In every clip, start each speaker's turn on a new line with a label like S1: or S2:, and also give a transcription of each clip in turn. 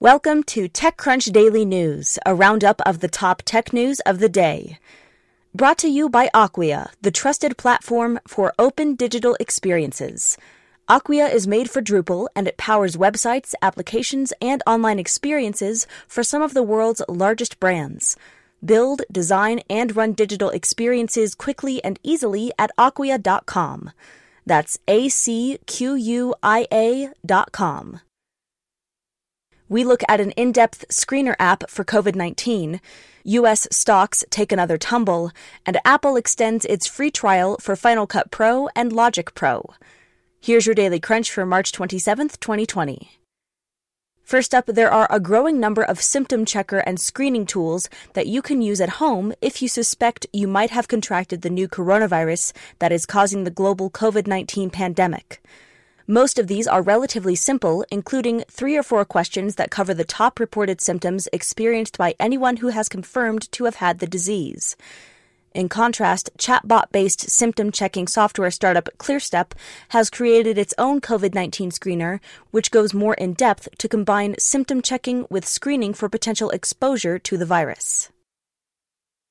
S1: Welcome to TechCrunch Daily News, a roundup of the top tech news of the day. Brought to you by Acquia, the trusted platform for open digital experiences. Acquia is made for Drupal and it powers websites, applications, and online experiences for some of the world's largest brands. Build, design, and run digital experiences quickly and easily at acquia.com. That's A C Q U I A.com. We look at an in depth screener app for COVID 19. US stocks take another tumble, and Apple extends its free trial for Final Cut Pro and Logic Pro. Here's your daily crunch for March 27th, 2020. First up, there are a growing number of symptom checker and screening tools that you can use at home if you suspect you might have contracted the new coronavirus that is causing the global COVID 19 pandemic. Most of these are relatively simple, including three or four questions that cover the top reported symptoms experienced by anyone who has confirmed to have had the disease. In contrast, chatbot based symptom checking software startup ClearStep has created its own COVID 19 screener, which goes more in depth to combine symptom checking with screening for potential exposure to the virus.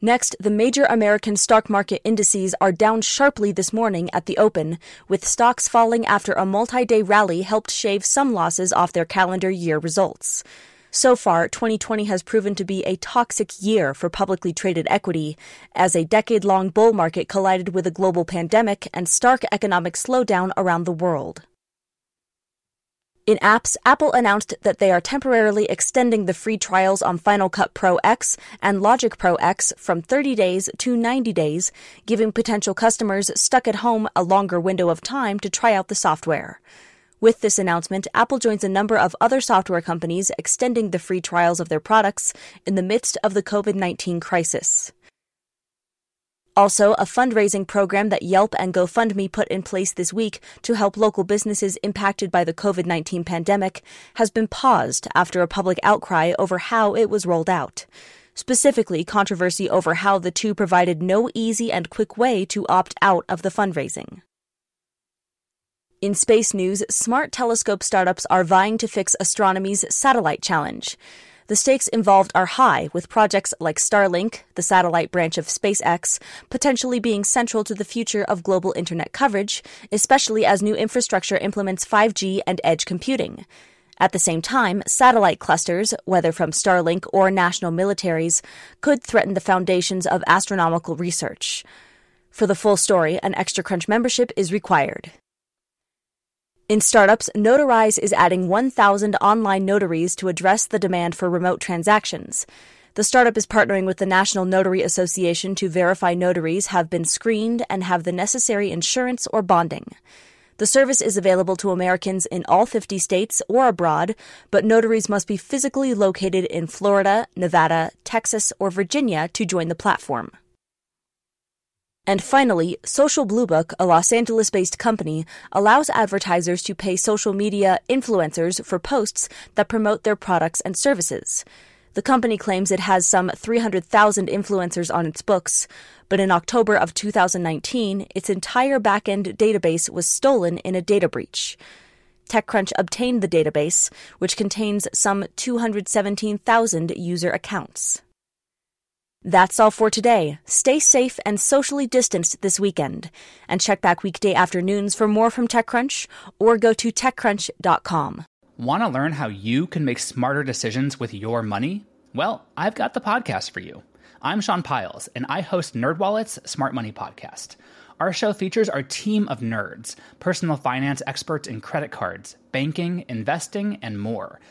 S1: Next, the major American stock market indices are down sharply this morning at the open, with stocks falling after a multi day rally helped shave some losses off their calendar year results. So far, 2020 has proven to be a toxic year for publicly traded equity, as a decade long bull market collided with a global pandemic and stark economic slowdown around the world. In apps, Apple announced that they are temporarily extending the free trials on Final Cut Pro X and Logic Pro X from 30 days to 90 days, giving potential customers stuck at home a longer window of time to try out the software. With this announcement, Apple joins a number of other software companies extending the free trials of their products in the midst of the COVID 19 crisis. Also, a fundraising program that Yelp and GoFundMe put in place this week to help local businesses impacted by the COVID 19 pandemic has been paused after a public outcry over how it was rolled out. Specifically, controversy over how the two provided no easy and quick way to opt out of the fundraising. In space news, smart telescope startups are vying to fix astronomy's satellite challenge. The stakes involved are high, with projects like Starlink, the satellite branch of SpaceX, potentially being central to the future of global internet coverage, especially as new infrastructure implements 5G and edge computing. At the same time, satellite clusters, whether from Starlink or national militaries, could threaten the foundations of astronomical research. For the full story, an Extra Crunch membership is required. In startups, Notarize is adding 1,000 online notaries to address the demand for remote transactions. The startup is partnering with the National Notary Association to verify notaries have been screened and have the necessary insurance or bonding. The service is available to Americans in all 50 states or abroad, but notaries must be physically located in Florida, Nevada, Texas, or Virginia to join the platform. And finally, Social Bluebook, a Los Angeles based company, allows advertisers to pay social media influencers for posts that promote their products and services. The company claims it has some 300,000 influencers on its books, but in October of 2019, its entire backend database was stolen in a data breach. TechCrunch obtained the database, which contains some 217,000 user accounts. That's all for today. Stay safe and socially distanced this weekend. And check back weekday afternoons for more from TechCrunch or go to TechCrunch.com.
S2: Want to learn how you can make smarter decisions with your money? Well, I've got the podcast for you. I'm Sean Pyles, and I host NerdWallet's Smart Money Podcast. Our show features our team of nerds, personal finance experts in credit cards, banking, investing, and more –